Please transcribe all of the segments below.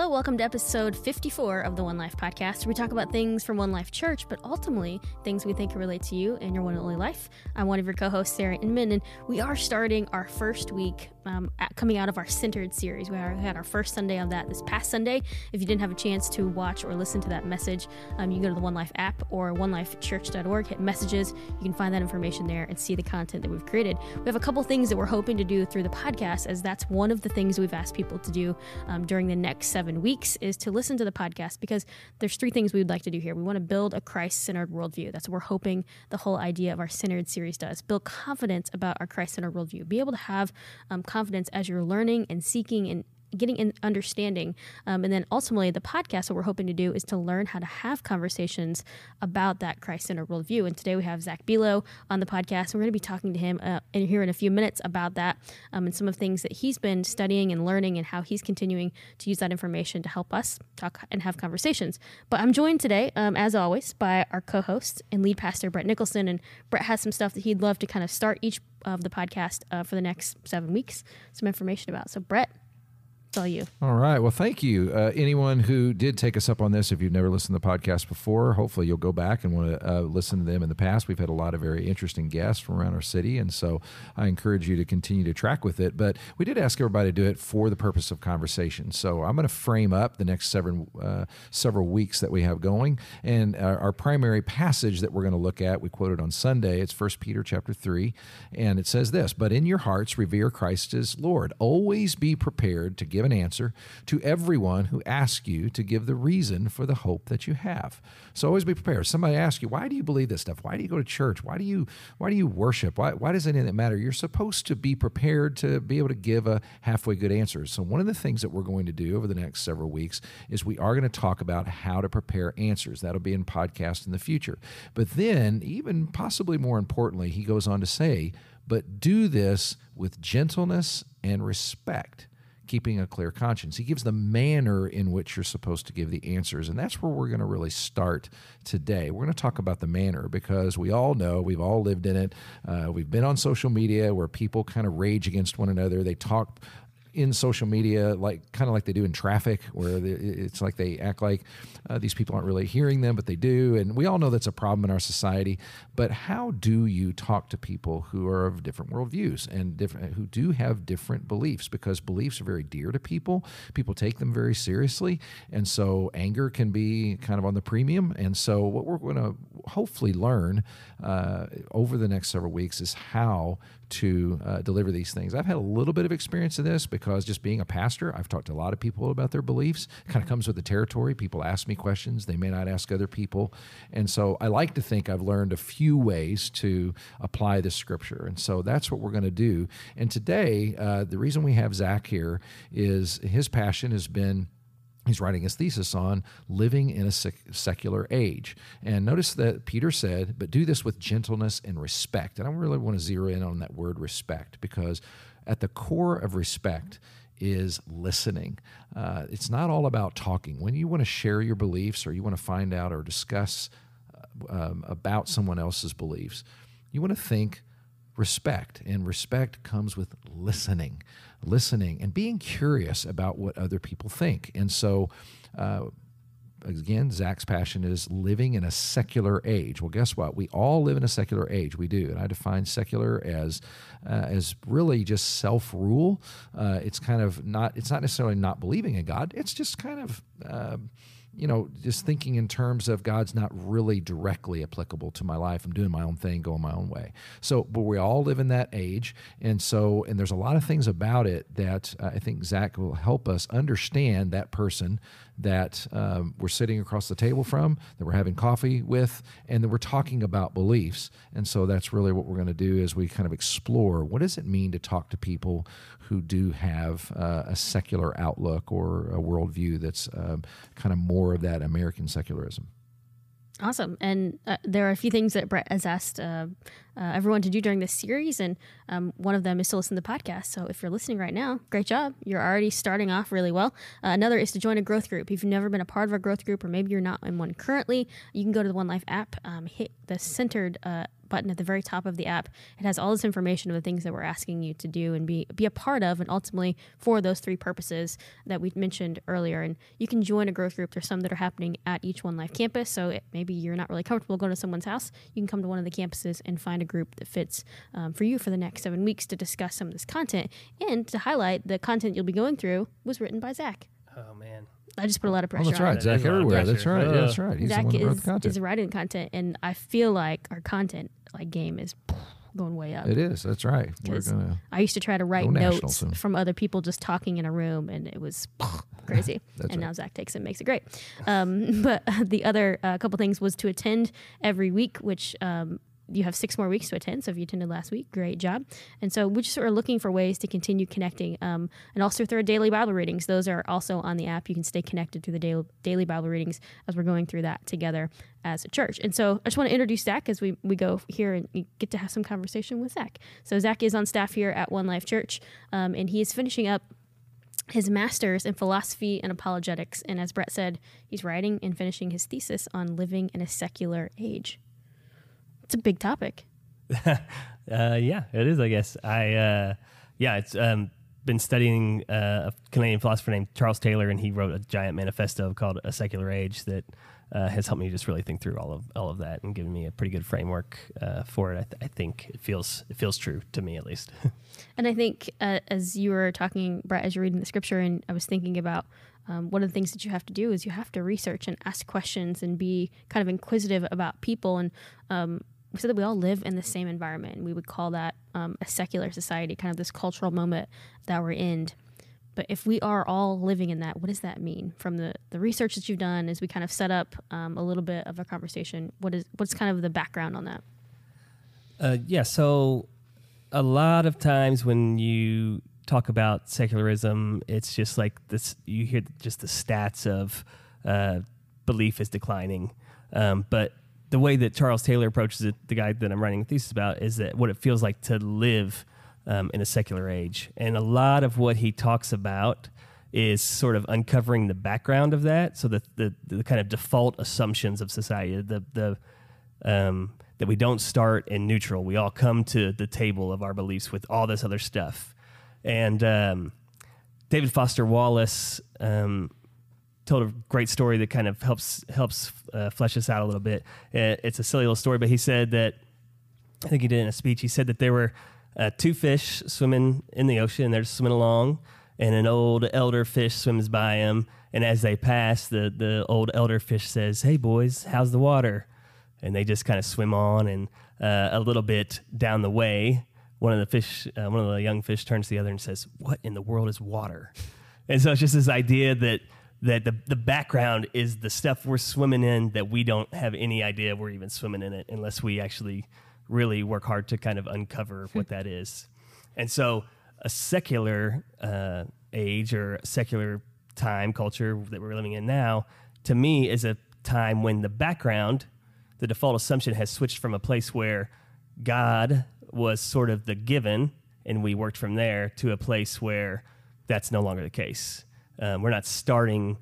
Hello, welcome to episode 54 of the One Life podcast. We talk about things from One Life Church, but ultimately things we think relate to you and your one and only life. I'm one of your co hosts, Sarah Inman, and we are starting our first week um, at, coming out of our Centered series. We, had our first Sunday of that this past Sunday. If you didn't have a chance to watch or listen to that message, um, you can go to the One Life app or onelifechurch.org, hit messages. You can find that information there and see the content that we've created. We have a couple things that we're hoping to do through the podcast, as that's one of the things we've asked people to do um, during the next seven weeks is to listen to the podcast because there's three things we would like to do here. We want to build a Christ centered worldview. That's what we're hoping the whole idea of our centered series does. Build confidence about our Christ centered worldview. Be able to have um, confidence as you're learning and seeking and getting an understanding. Um, and then ultimately, the podcast, what we're hoping to do is to learn how to have conversations about that Christ centered worldview. And today we have Zach Bilo on the podcast. We're going to be talking to him uh, in here in a few minutes about that um, and some of things that he's been studying and learning and how he's continuing to use that information to help us talk and have conversations. But I'm joined today, um, as always, by our co host and lead pastor, Brett Nicholson. And Brett has some stuff that he'd love to kind of start each of the podcast uh, for the next seven weeks, some information about. So, Brett, it's all you. All right. Well, thank you. Uh, anyone who did take us up on this, if you've never listened to the podcast before, hopefully you'll go back and want to uh, listen to them in the past. We've had a lot of very interesting guests from around our city, and so I encourage you to continue to track with it. But we did ask everybody to do it for the purpose of conversation. So I'm going to frame up the next several uh, several weeks that we have going, and our, our primary passage that we're going to look at, we quoted on Sunday. It's First Peter chapter three, and it says this: "But in your hearts revere Christ as Lord. Always be prepared to give." Give an answer to everyone who asks you to give the reason for the hope that you have. So always be prepared. Somebody asks you, why do you believe this stuff? Why do you go to church? Why do you why do you worship? Why, why does anything matter? You're supposed to be prepared to be able to give a halfway good answer. So one of the things that we're going to do over the next several weeks is we are going to talk about how to prepare answers. That'll be in podcast in the future. But then, even possibly more importantly, he goes on to say, but do this with gentleness and respect keeping a clear conscience. He gives the manner in which you're supposed to give the answers. And that's where we're going to really start today. We're going to talk about the manner because we all know, we've all lived in it. Uh, we've been on social media where people kind of rage against one another. They talk in social media, like kind of like they do in traffic, where it's like they act like uh, these people aren't really hearing them, but they do. And we all know that's a problem in our society. But how do you talk to people who are of different worldviews and different, who do have different beliefs? Because beliefs are very dear to people. People take them very seriously, and so anger can be kind of on the premium. And so what we're going to hopefully learn uh, over the next several weeks is how to uh, deliver these things. I've had a little bit of experience in this because just being a pastor, I've talked to a lot of people about their beliefs. It kind of comes with the territory. People ask me questions, they may not ask other people. And so I like to think I've learned a few ways to apply this scripture. And so that's what we're going to do. And today, uh, the reason we have Zach here is his passion has been he's writing his thesis on living in a secular age. And notice that Peter said, but do this with gentleness and respect. And I really want to zero in on that word respect because at the core of respect is listening. Uh, it's not all about talking. When you want to share your beliefs or you want to find out or discuss uh, um, about someone else's beliefs, you want to think respect. And respect comes with listening, listening, and being curious about what other people think. And so, uh, again, Zach's passion is living in a secular age. Well, guess what? We all live in a secular age. We do, and I define secular as uh, as really just self rule. Uh, it's kind of not. It's not necessarily not believing in God. It's just kind of. Uh, you know, just thinking in terms of God's not really directly applicable to my life. I'm doing my own thing, going my own way. So, but we all live in that age. And so, and there's a lot of things about it that uh, I think Zach will help us understand that person that um, we're sitting across the table from, that we're having coffee with, and that we're talking about beliefs. And so that's really what we're going to do is we kind of explore what does it mean to talk to people who do have uh, a secular outlook or a worldview that's um, kind of more of that American secularism. Awesome. And uh, there are a few things that Brett has asked uh, uh, everyone to do during this series. And um, one of them is to listen to the podcast. So if you're listening right now, great job. You're already starting off really well. Uh, another is to join a growth group. If you've never been a part of a growth group, or maybe you're not in one currently, you can go to the One Life app, um, hit the centered uh, button at the very top of the app. It has all this information of the things that we're asking you to do and be be a part of, and ultimately for those three purposes that we mentioned earlier. And you can join a growth group. There's some that are happening at each One Life campus. So it, maybe you're not really comfortable going to someone's house. You can come to one of the campuses and find a group that fits um, for you for the next seven weeks to discuss some of this content and to highlight the content you'll be going through was written by Zach. Oh man. I just put a lot of pressure. Oh, that's on right. him. Zach There's a lot of everywhere. That's pressure. right. Yeah, Uh, that's right. He's Zach the one who is, the content. is writing content, and I feel like our content like game is going way up. It is. That's right. We're 'Cause gonna. I used to try to write notes soon. from other people just talking in a room, and it was crazy. That's and right. now Zach takes it and makes it great. Um, but the other uh, couple things was to attend every week, which um, you have six more weeks to attend. So if you attended last week, great job. And so we just are looking for ways to continue connecting, um, and also through our daily Bible readings. Those are also on the app. You can stay connected through the daily, daily Bible readings as we're going through that together as a church. And so I just want to introduce Zach as we, we go here and get to have some conversation with Zach. So Zach is on staff here at One Life Church, um, and he is finishing up his master's in philosophy and apologetics. And as Brett said, he's writing and finishing his thesis on living in a secular age. It's a big topic. Uh, yeah, it is. I guess I. Uh, yeah, it's um, been studying uh, a Canadian philosopher named Charles Taylor, and he wrote a giant manifesto called "A Secular Age" that uh, has helped me just really think through all of all of that and given me a pretty good framework uh, for it. I, th- I think it feels it feels true to me at least. And I think uh, as you were talking, Brett, as you're reading the scripture, and I was thinking about um, one of the things that you have to do is you have to research and ask questions and be kind of inquisitive about people. And um, we said that we all live in the same environment, we would call that um, a secular society, kind of this cultural moment that we're in. But if we are all living in that, what does that mean? From the, the research that you've done, as we kind of set up um, a little bit of a conversation, what is what's kind of the background on that? Uh, yeah, so a lot of times when you talk about secularism, it's just like this. You hear just the stats of uh, belief is declining, um, but the way that Charles Taylor approaches it, the guy that I'm writing a thesis about, is that what it feels like to live um, in a secular age, and a lot of what he talks about is sort of uncovering the background of that. So the the, the kind of default assumptions of society, the the um, that we don't start in neutral. We all come to the table of our beliefs with all this other stuff. And um, David Foster Wallace um, told a great story that kind of helps helps uh, flesh this out a little bit. Uh, It's a silly little story, but he said that I think he did in a speech. He said that there were uh, two fish swimming in the ocean, and they're swimming along, and an old elder fish swims by him. And as they pass, the the old elder fish says, "Hey boys, how's the water?" And they just kind of swim on, and uh, a little bit down the way, one of the fish, uh, one of the young fish, turns to the other and says, "What in the world is water?" And so it's just this idea that that the the background is the stuff we're swimming in that we don't have any idea we're even swimming in it unless we actually really work hard to kind of uncover what that is. And so a secular uh, age or secular time culture that we're living in now, to me, is a time when the background, the default assumption has switched from a place where God was sort of the given and we worked from there to a place where that's no longer the case. Um, we're not starting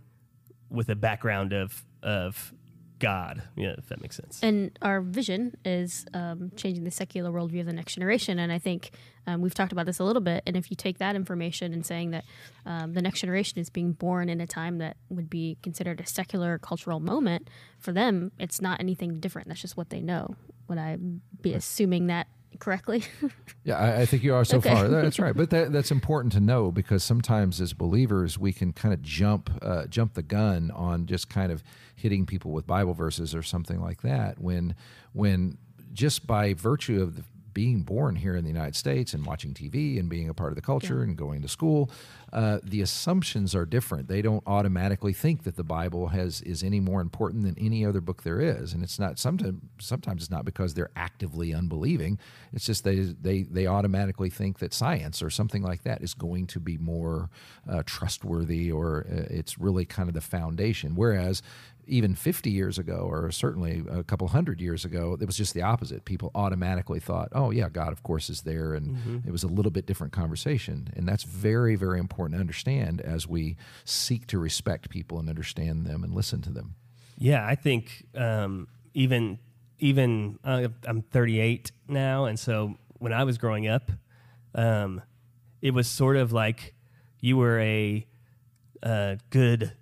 with a background of of God, know, if that makes sense. And our vision is um, changing the secular worldview of the next generation. And I think um, we've talked about this a little bit. And if you take that information and saying that um, the next generation is being born in a time that would be considered a secular cultural moment, for them, it's not anything different. That's just what they know. Would I be assuming that correctly? Yeah, I, I think you are so Okay. far. That's right, but that, that's important to know because sometimes as believers we can kind of jump uh, jump the gun on just kind of hitting people with Bible verses or something like that. When when just by virtue of the, being born here in the United States and watching TV and being a part of the culture and going to school, uh, the assumptions are different. They don't automatically think that the Bible has is any more important than any other book there is, and it's not. Sometimes sometimes it's not because they're actively unbelieving. It's just they they they automatically think that science or something like that is going to be more uh, trustworthy or uh, it's really kind of the foundation. Whereas even 50 years ago, or certainly a couple hundred years ago, it was just the opposite. People automatically thought, oh, yeah, God, of course, is there. And it was a little bit different conversation. And that's very, very important to understand as we seek to respect people and understand them and listen to them. Yeah, I think um, even even uh, I'm 38 now, and so when I was growing up, um, it was sort of like you were a, uh good,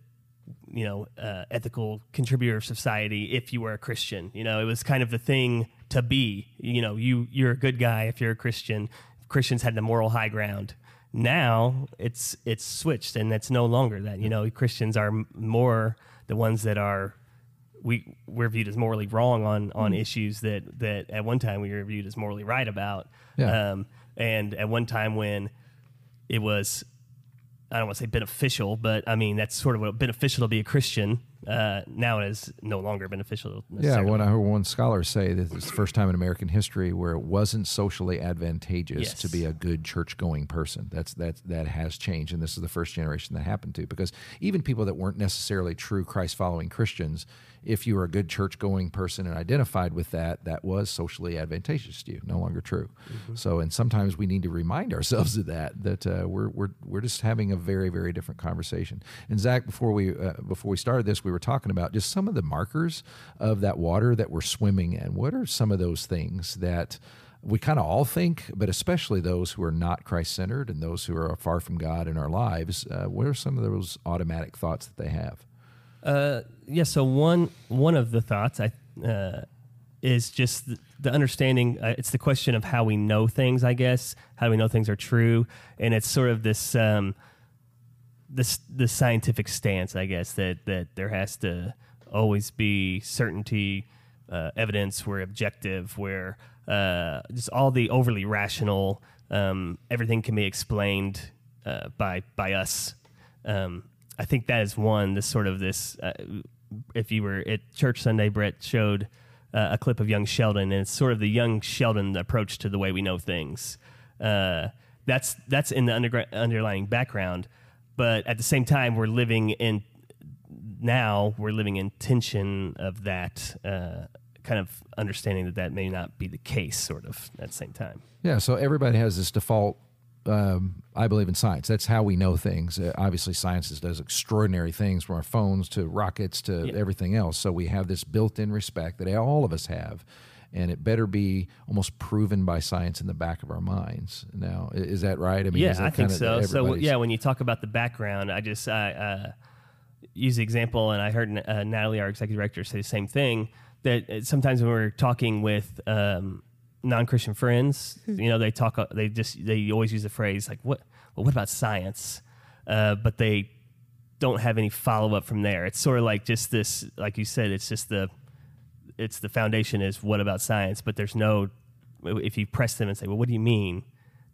you know, uh, ethical contributor of society if you were a Christian. You know, it was kind of the thing to be. You know, you you're a good guy if you're a Christian. Christians had the moral high ground. Now it's it's switched, and it's no longer that. You know, Christians are more the ones that are we we're viewed as morally wrong on on Hmm. issues that that at one time we were viewed as morally right about. Yeah. Um, and at one time when it was I don't want to say beneficial, but I mean that's sort of what beneficial to be a Christian. Uh, now it is no longer beneficial. Yeah, necessarily. when I heard one scholar say that it's the first time in American history where it wasn't socially advantageous Yes. to be a good church-going person. That's that that has changed, and this is the first generation that happened to. Because even people that weren't necessarily true Christ-following Christians, if you were a good church-going person and identified with that, that was socially advantageous to you. No longer true. So, and sometimes we need to remind ourselves of that. That uh, we're we're we're just having a very very different conversation. And Zach, before we uh, before we started this, we were talking about just some of the markers of that water that we're swimming in. What are some of those things that we kind of all think, but especially those who are not Christ centered and those who are far from God in our lives? Uh, what are some of those automatic thoughts that they have? Uh, yeah. So one one of the thoughts I uh, is just the, understanding. Uh, it's the question of how we know things. I guess how do we know things are true, and it's sort of this um, this the scientific stance. I guess that that there has to always be certainty, uh, evidence. We're objective. Where uh, just all the overly rational. Um, everything can be explained uh, by by us. Um, I think that is one. This sort of this. Uh, if you were at church Sunday, Brett showed uh, a clip of young Sheldon, and it's sort of the young Sheldon approach to the way we know things. Uh, that's that's in the underlying background, but at the same time, we're living in now we're living in tension of that. Uh, kind of understanding that that may not be the case, sort of at the same time. Yeah, so everybody has this default. Um, I believe in science. That's how we know things. Uh, obviously, science is- does extraordinary things from our phones to rockets to everything else. So we have this built-in respect that all of us have, and it better be almost proven by science in the back of our minds. Now, is that right? I mean, yeah, I think so. So yeah, when you talk about the background, I just I uh, use the example, and I heard uh, Natalie, our executive director, say the same thing. That uh, sometimes when we're talking with um, non-Christian friends, you know, they talk, uh, they just they always use the phrase like, "What? Well, what about science?" Uh, but they don't have any follow-up from there. It's sort of like just this, like you said, it's just the it's the foundation is what about science, but there's no if you press them and say, well, what do you mean?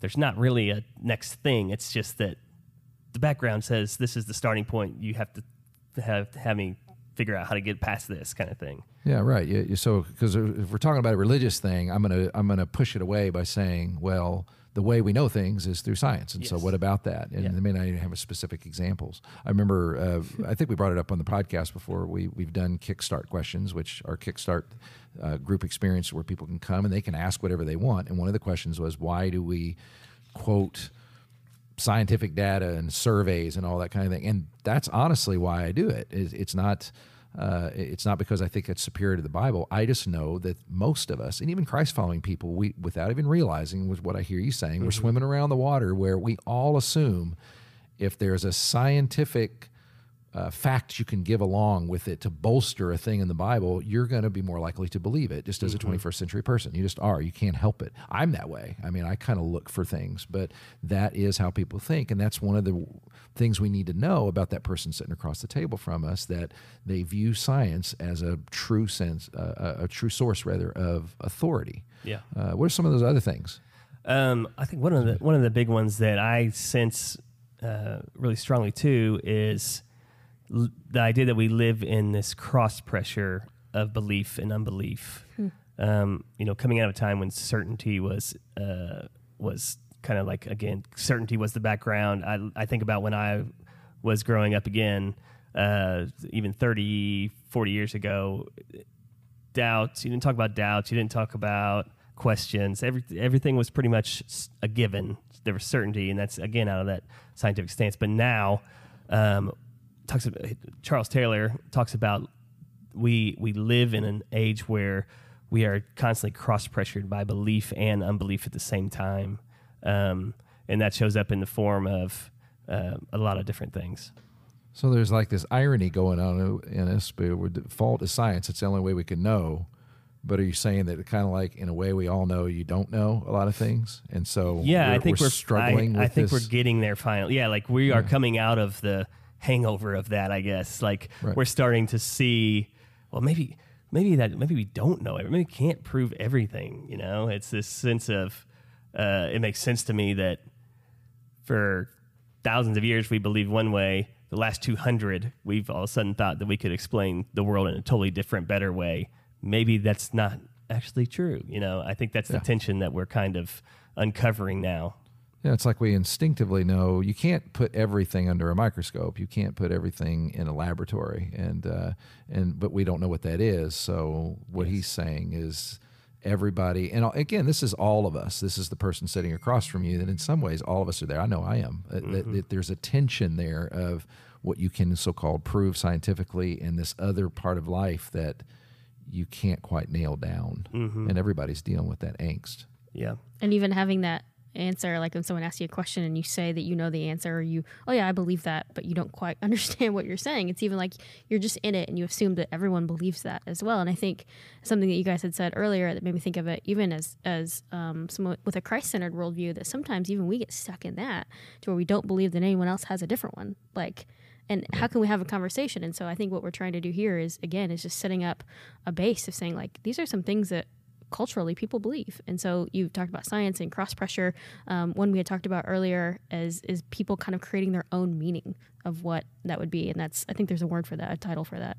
There's not really a next thing. It's just that the background says this is the starting point. You have to have have me figure out how to get past this kind of thing. Yeah, right. Yeah, so because if we're talking about a religious thing, I'm gonna I'm gonna push it away by saying, well, the way we know things is through science, and so what about that? And Yeah. they may not even have specific examples. I remember, uh, I think we brought it up on the podcast before. We we've done Kickstart questions, which are Kickstart uh, group experience where people can come and they can ask whatever they want. And one of the questions was, why do we quote scientific data and surveys and all that kind of thing. And that's honestly why I do it. Is it's not uh, it's not because I think it's superior to the Bible. I just know that most of us, and even Christ following people, we without even realizing was what I hear you saying, we're swimming around the water where we all assume if there's a scientific uh, fact you can give along with it to bolster a thing in the Bible, you're going to be more likely to believe it just as a 21st century person. You just are. You can't help it. I'm that way. I mean, I kind of look for things, but that is how people think. And that's one of the things we need to know about that person sitting across the table from us that they view science as a true sense, uh, a, a true source, rather, of authority. Yeah. Uh, what are some of those other things? Um, I think one of the one of the big ones that I sense uh, really strongly too is l- the idea that we live in this cross pressure of belief and unbelief. Um, you know, coming out of a time when certainty was uh, was kind of like again certainty was the background. I I think about when I was growing up again, uh, even 30, 40 years ago doubts. You didn't talk about doubts. You didn't talk about questions. Every, everything was pretty much a given. There was certainty, and that's again out of that scientific stance. But now, um, talks about, Charles Taylor talks about we we live in an age where we are constantly cross pressured by belief and unbelief at the same time. Um, and that shows up in the form of uh, a lot of different things. So there's like this irony going on in us, but we're default is science. It's the only way we can know. But are you saying that kind of like in a way we all know you don't know a lot of things, and so yeah, we're, I think we're, we're, struggling. I, I think this? we're getting there finally. Yeah, like we are coming out of the hangover of that. I guess like Right. we're starting to see. Well, maybe maybe that maybe we don't know it. Maybe we can't prove everything. You know, it's this sense of uh, it makes sense to me that for thousands of years we believed one way. The last 200, we've all of a sudden thought that we could explain the world in a totally different, better way. Maybe that's not actually true. You know, I think that's the tension that we're kind of uncovering now. Yeah, it's like we instinctively know you can't put everything under a microscope. You can't put everything in a laboratory, and uh, and but we don't know what that is. So what he's saying is everybody, and again, this is all of us. This is the person sitting across from you. That in some ways, all of us are there. I know I am. Uh, that- that there's a tension there of what you can so-called prove scientifically, and this other part of life that you can't quite nail down, and everybody's dealing with that angst. Yeah. And even having that answer, like when someone asks you a question and you say that you know the answer, or you, oh yeah, I believe that, but you don't quite understand what you're saying. It's even like you're just in it and you assume that everyone believes that as well. And I think something that you guys had said earlier that made me think of it, even as as um, someone with a Christ centered worldview, that sometimes even we get stuck in that to where we don't believe that anyone else has a different one. Like, and how can we have a conversation? And so I think what we're trying to do here is again is just setting up a base of saying like these are some things that culturally people believe and so you've talked about science and cross pressure um, one we had talked about earlier is is people kind of creating their own meaning of what that would be and that's i think there's a word for that a title for that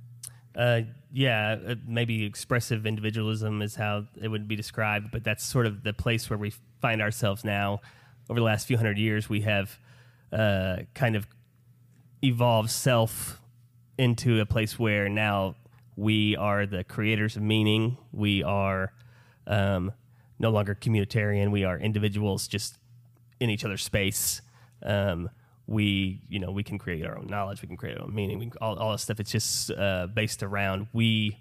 Uh, yeah, uh, maybe expressive individualism is how it would be described, but that's sort of the place where we find ourselves now. Over the last few hundred years, we have uh, kind of evolved self into a place where now we are the creators of meaning. We are um, no longer communitarian. We are individuals just in each other's space. Um, we, you know, we can create our own knowledge. We can create our own meaning. All, all this stuff. It's just uh, based around we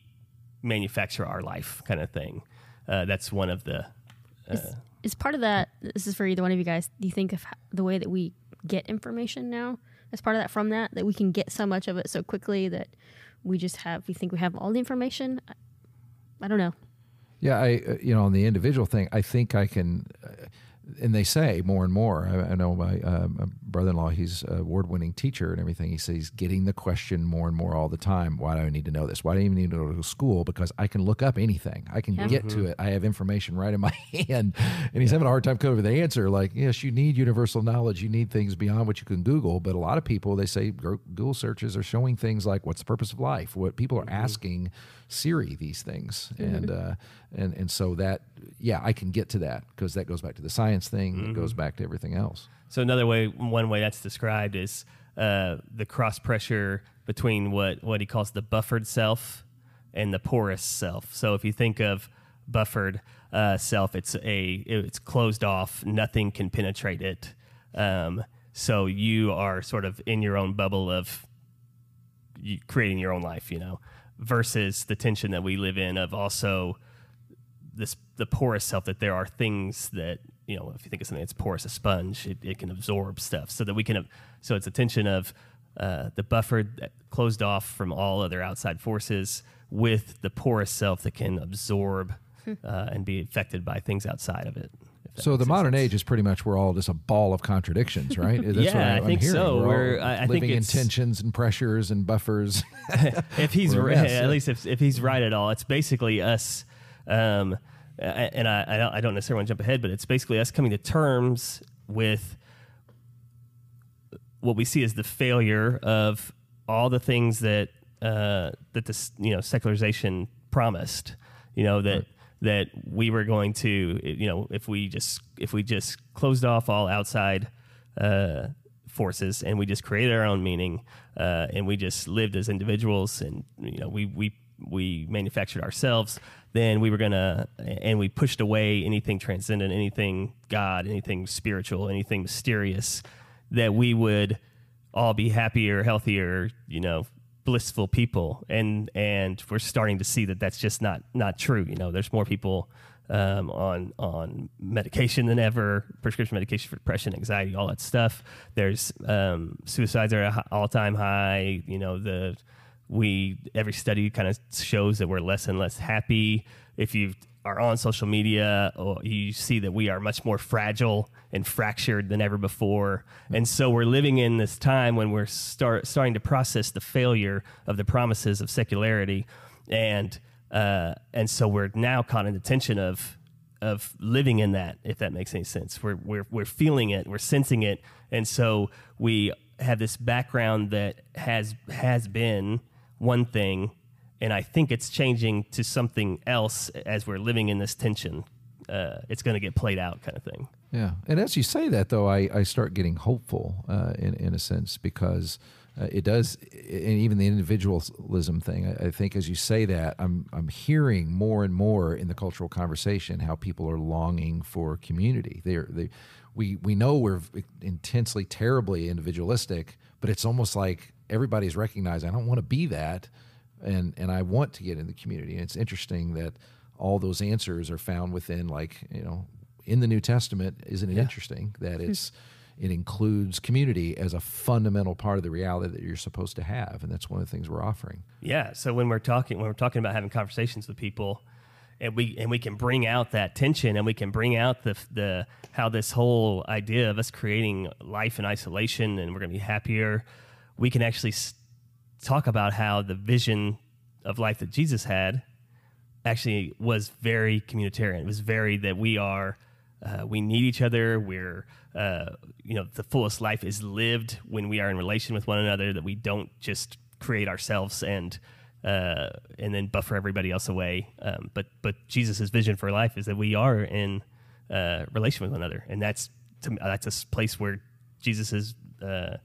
manufacture our life kind of thing. Uh, that's one of the. is, is part of that this is for either one of you guys do you think of the way that we get information now as part of that from that that we can get so much of it so quickly that we just have we think we have all the information I, I don't know Yeah, I uh, you know on the individual thing, I think I can, uh, and they say more and more. I, I know my, uh, my brother-in-law; he's a award-winning teacher and everything. He says he's getting the question more and more all the time. Why do I need to know this? Why do I even need to go to school? Because I can look up anything. I can Yeah. get to it. I have information right in my hand, and he's having a hard time coming up with the answer. Like, yes, you need universal knowledge. You need things beyond what you can Google. But a lot of people, they say Google searches are showing things like, "What's the purpose of life?" What people are asking Siri these things, and uh, and and so that yeah, I can get to that because that goes back to the science thing. It goes back to everything else. So another way, one way that's described is uh, the cross pressure between what what he calls the buffered self and the porous self. So if you think of buffered uh, self, it's a it's closed off. Nothing can penetrate it. Um, so you are sort of in your own bubble of you creating your own life, you know, versus the tension that we live in of also this the porous self that there are things that you know if you think of something that's porous a sponge it, it can absorb stuff so that we can have so it's a tension of uh, the buffer that closed off from all other outside forces with the porous self that can absorb uh, and be affected by things outside of it So the modern sense. age is pretty much we're all just a ball of contradictions, right? That's Yeah, what I I'm think hearing. so. We're We're- I- I think living in tensions and pressures and buffers. if he's right, at least if, if he's right at all, it's basically us. Um, a- and I, I don't, necessarily want to jump ahead, but it's basically us coming to terms with what we see as the failure of all the things that uh, that this you know secularization promised. You know that that we were going to you know if we just if we just closed off all outside uh, forces and we just created our own meaning uh, and we just lived as individuals and you know we we we manufactured ourselves then we were gonna and we pushed away anything transcendent anything god anything spiritual anything mysterious that we would all be happier healthier you know blissful people, and and we're starting to see that that's just not not true. You know, there's more people um, on on medication than ever, prescription medication for depression, anxiety, all that stuff. There's um, suicides are at all time high. You know, the we every study kind of shows that we're less and less happy. If you are on social media, you see that we are much more fragile and fractured than ever before. And so we're living in this time when we're start starting to process the failure of the promises of secularity, and uh, and so we're now caught in the tension of of living in that, if that makes any sense. We're we're we're feeling it, we're sensing it, and so we have this background that has has been one thing, and I think it's changing to something else as we're living in this tension. Uh, it's going to get played out, kind of thing. Yeah, and as you say that, though, I, I start getting hopeful uh, in in a sense because uh, it does, and even the individualism thing. I, I, think as you say that, I'm I'm hearing more and more in the cultural conversation how people are longing for community. They're they, we we know we're intensely, terribly individualistic, but it's almost like everybody's recognizing I don't want to be that, and and I want to get in the community. And it's interesting that all those answers are found within like you know in the New Testament. Isn't it yeah. interesting that hmm. it's it includes community as a fundamental part of the reality that you're supposed to have and that's one of the things we're offering yeah so when we're talking when we're talking about having conversations with people and we and we can bring out that tension and we can bring out the the how this whole idea of us creating life in isolation and we're going to be happier we can actually talk about how the vision of life that Jesus had actually was very communitarian. It was very that we are uh, we need each other. We're uh, you know the fullest life is lived when we are in relation with one another that we don't just create ourselves and uh, and then buffer everybody else away. Um, but but Jesus's vision for life is that we are in uh, relation with one another. And that's to, that's a place where jesus' uh,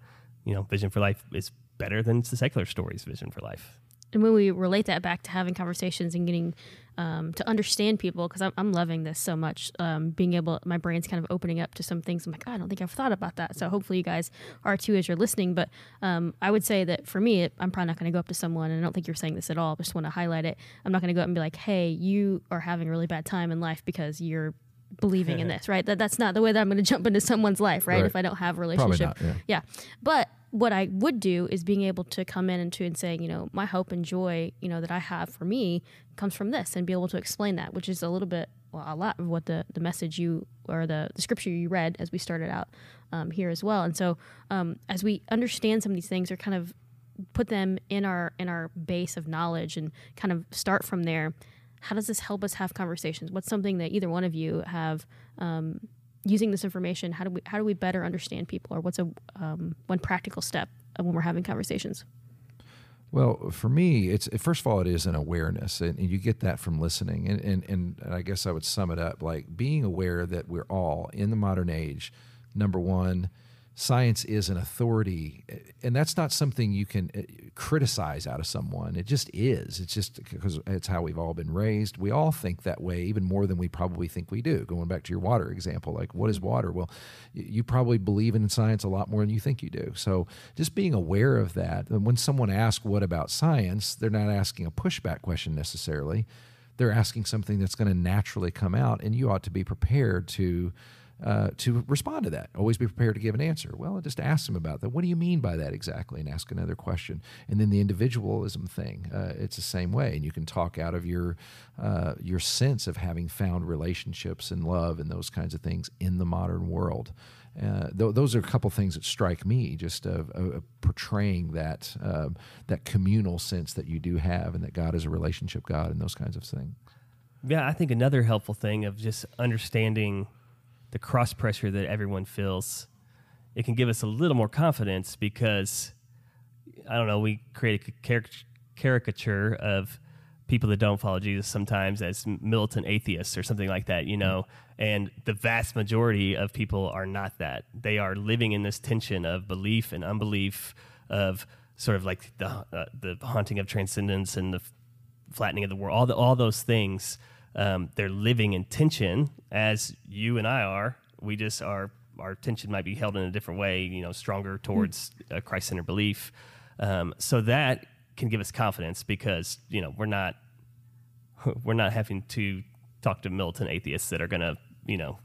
you know vision for life is better than the secular story's vision for life and when we relate that back to having conversations and getting um, to understand people, because I'm, I'm, loving this so much, um, being able, my brain's kind of opening up to some things. I'm like, oh, I don't think I've thought about that. So hopefully you guys are too as you're listening. But um, I would say that for me, I'm probably not going to go up to someone, and I don't think you're saying this at all. I just want to highlight it. I'm not going to go up and be like, hey, you are having a really bad time in life because you're believing in this, right? That that's not the way that I'm going to jump into someone's life, right? right? If I don't have a relationship, not, yeah. yeah. But what I would do is being able to come in and to and say, you know, my hope and joy, you know, that I have for me comes from this, and be able to explain that, which is a little bit, well, a lot of what the the message you or the the scripture you read as we started out um, here as well. And so, um, as we understand some of these things, or kind of put them in our in our base of knowledge, and kind of start from there. How does this help us have conversations? What's something that either one of you have um, using this information, how do we how do we better understand people, or what's a um, one practical step when we're having conversations? Well, for me, it's first of all, it is an awareness, and, and you get that from listening. And, and and I guess I would sum it up like being aware that we're all in the modern age. Number one, science is an authority and that's not something you can uh, criticize out of someone. It just is. It's just because it's how we've all been raised. We all think that way even more than we probably think we do. Going back to your water example like what is water? Well you probably believe in science a lot more than you think you do. So just being aware of that and when someone asks what about science they're not asking a pushback question necessarily. They're asking something that's going to naturally come out and you ought to be prepared to uh, to respond to that. Always be prepared to give an answer. Well, just ask them about that. What do you mean by that exactly? And ask another question. And then the individualism thing, uh, it's the same way. And you can talk out of your uh, your sense of having found relationships and love and those kinds of things in the modern world. Uh, th- those are a couple things that strike me, just portraying that um, that communal sense that you do have, and that God is a relationship God, and those kinds of things. Yeah, I think another helpful thing of just understanding the cross pressure that everyone feels, it can give us a little more confidence because I don't know, we create a caricature of people that don't follow Jesus sometimes as militant atheists or something like that, you know. And the vast majority of people are not that. They are living in this tension of belief and unbelief, of sort of like the uh, the haunting of transcendence and the flattening of the world, all the, all those things um, they're living in tension as you and I are. We just are our tension might be held in a different way, you know, stronger towards a Christ centered belief. Um, so that can give us confidence because you know we're not we're not having to talk to militant atheists that are going to you know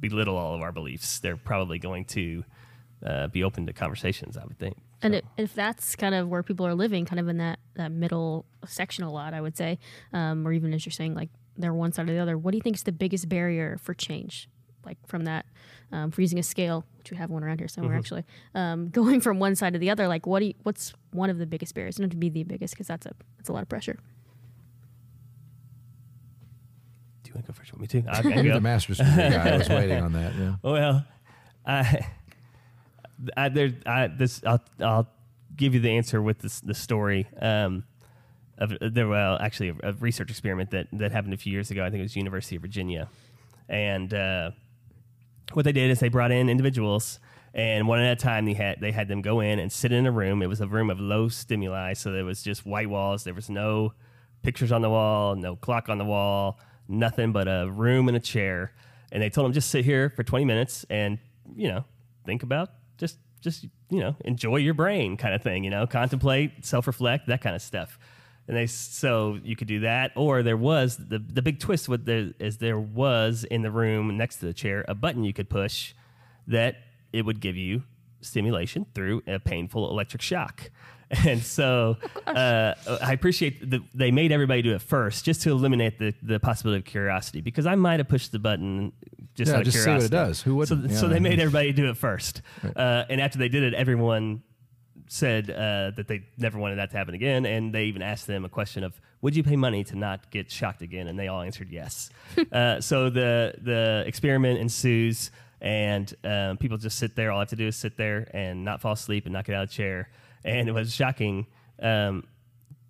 belittle all of our beliefs. They're probably going to uh, be open to conversations. I would think. And it, if that's kind of where people are living, kind of in that, that middle section a lot, I would say, um, or even as you're saying, like they're one side or the other, what do you think is the biggest barrier for change? Like from that, um, for using a scale, which we have one around here somewhere Mm-hmm. actually, um, going from one side to the other, like what do you, what's one of the biggest barriers? Not to be the biggest because that's a that's a lot of pressure. Do you want to go first? You Want me too? I You're the go. master's degree guy. I was waiting on that. Yeah. Well, I, I there, I this I'll I'll give you the answer with this the story. Um, of there well actually a, a research experiment that that happened a few years ago. I think it was University of Virginia, and uh, what they did is they brought in individuals. And one at a time, they had they had them go in and sit in a room. It was a room of low stimuli, so there was just white walls. There was no pictures on the wall, no clock on the wall, nothing but a room and a chair. And they told them just sit here for 20 minutes and you know think about just just you know enjoy your brain kind of thing. You know, contemplate, self reflect, that kind of stuff. And they so you could do that, or there was the the big twist with the is there was in the room next to the chair a button you could push that it would give you stimulation through a painful electric shock. And so uh, I appreciate that they made everybody do it first just to eliminate the, the possibility of curiosity because I might have pushed the button just Yeah, out of just see what it curiosity. does. Who wouldn't? So, so they made everybody do it first. Uh, and after they did it, everyone said uh, that they never wanted that to happen again. And they even asked them a question of, would you pay money to not get shocked again? And they all answered yes. uh, so the, the experiment ensues, and um, people just sit there. All I have to do is sit there and not fall asleep and not get out of the chair. And it was shocking. Um,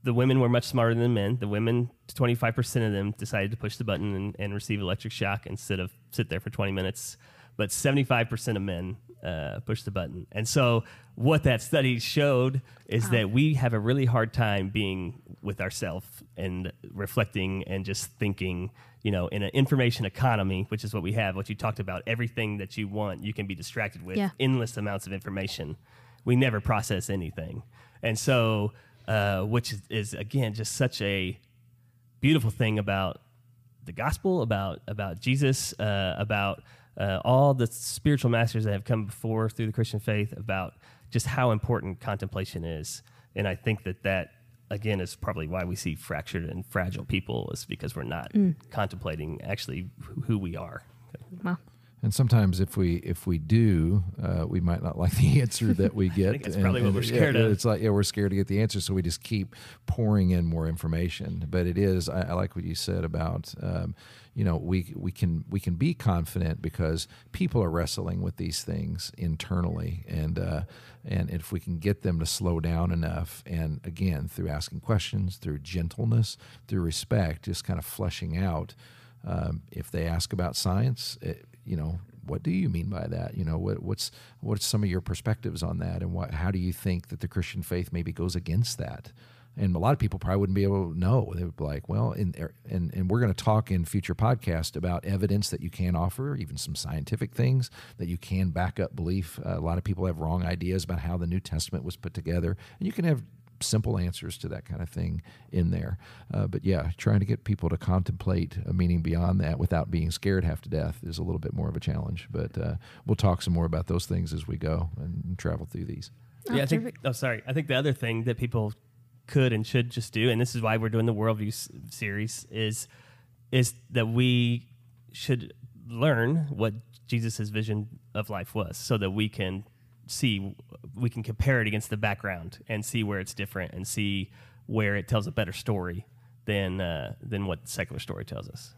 the women were much smarter than the men. The women, 25% of them decided to push the button and, and receive electric shock instead of sit there for 20 minutes. But 75% of men uh, pushed the button. And so, what that study showed is that we have a really hard time being with ourselves and reflecting and just thinking, you know, in an information economy, which is what we have, what you talked about, everything that you want, you can be distracted with Yeah. endless amounts of information. We never process anything. And so, uh, which is, is again just such a beautiful thing about the gospel, about about Jesus, uh, about uh, all the spiritual masters that have come before through the Christian faith, about just how important contemplation is. And I think that that again is probably why we see fractured and fragile people is because we're not contemplating actually who- who we are. Wow. And sometimes, if we if we do, uh, we might not like the answer that we get. that's And- probably what and we're scared yeah, of. It's like yeah, we're scared to get the answer, so we just keep pouring in more information. But it is, I, I like what you said about, um, you know, we we can we can be confident because people are wrestling with these things internally, and uh, and if we can get them to slow down enough, and again through asking questions, through gentleness, through respect, just kind of fleshing out um, if they ask about science, it, you know, what do you mean by that? You know, what, what's what's some of your perspectives on that, and what how do you think that the Christian faith maybe goes against that? And a lot of people probably wouldn't be able to know. They would be like, well, in, and and we're going to talk in future podcast about evidence that you can offer, even some scientific things that you can back up belief. Uh, a lot of people have wrong ideas about how the New Testament was put together, and you can have simple answers to that kind of thing in there. Uh, but yeah, trying to get people to contemplate a meaning beyond that without being scared half to death is a little bit more of a challenge. But uh, we'll talk some more about those things as we go and travel through these. Oh, yeah, I think. Oh, sorry. I think the other thing that people could and should just do, and this is why we're doing the worldview s- series, is is that we should learn what Jesus' vision of life was, so that we can see we can compare it against the background and see where it's different and see where it tells a better story than uh, than what secular story tells us.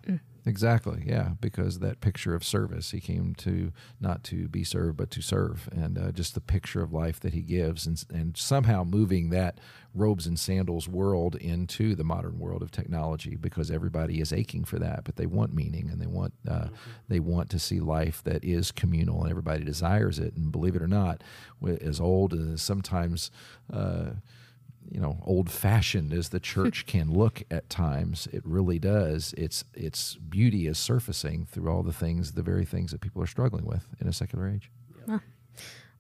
Exactly, yeah, because that picture of service, he came to not to be served, but to serve, and uh, just the picture of life that he gives, and, and somehow moving that robes and sandals world into the modern world of technology, because everybody is aching for that, but they want meaning and they want uh, they want to see life that is communal, and everybody desires it, and believe it or not, as old as sometimes. Uh, you know old fashioned as the church can look at times it really does. Its its beauty is surfacing through all the things the very things that people are struggling with in a secular age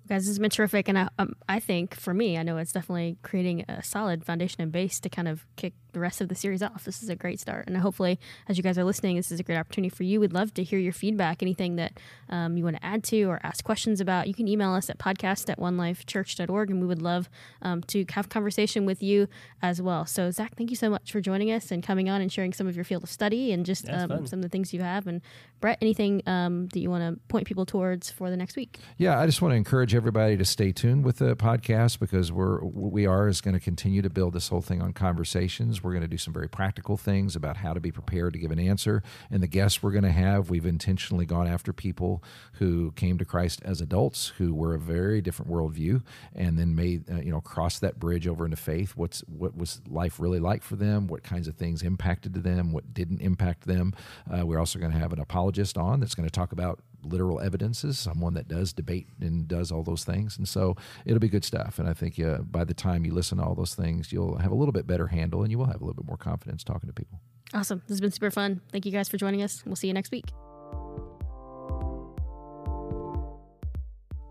Guys, this has been terrific, and I, um, I think for me, I know it's definitely creating a solid foundation and base to kind of kick the rest of the series off. This is a great start, and hopefully, as you guys are listening, this is a great opportunity for you. We'd love to hear your feedback, anything that um, you want to add to or ask questions about. You can email us at podcast at onelifechurch.org, and we would love um, to have conversation with you as well. So, Zach, thank you so much for joining us and coming on and sharing some of your field of study and just um, some of the things you have. And Brett, anything um, that you want to point people towards for the next week? Yeah, I just want to encourage everybody to stay tuned with the podcast because we're we are is going to continue to build this whole thing on conversations. We're going to do some very practical things about how to be prepared to give an answer. And the guests we're going to have, we've intentionally gone after people who came to Christ as adults who were a very different worldview and then made uh, you know cross that bridge over into faith. What's what was life really like for them? What kinds of things impacted to them? What didn't impact them? Uh, we're also going to have an apologist on that's going to talk about literal evidences, someone that does debate and does all those things. And so it'll be good stuff. And I think uh, by the time you listen to all those things, you'll have a little bit better handle and you will have a little bit more confidence talking to people. Awesome. This has been super fun. Thank you guys for joining us. We'll see you next week.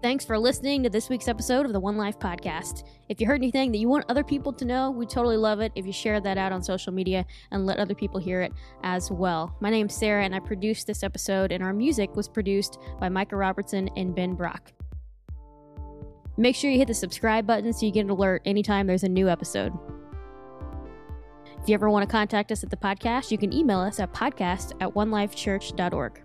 Thanks for listening to this week's episode of the One Life Podcast. If you heard anything that you want other people to know, we totally love it if you share that out on social media and let other people hear it as well. My name's Sarah, and I produced this episode, and our music was produced by Micah Robertson and Ben Brock. Make sure you hit the subscribe button so you get an alert anytime there's a new episode. If you ever want to contact us at the podcast, you can email us at podcast at onelifechurch.org.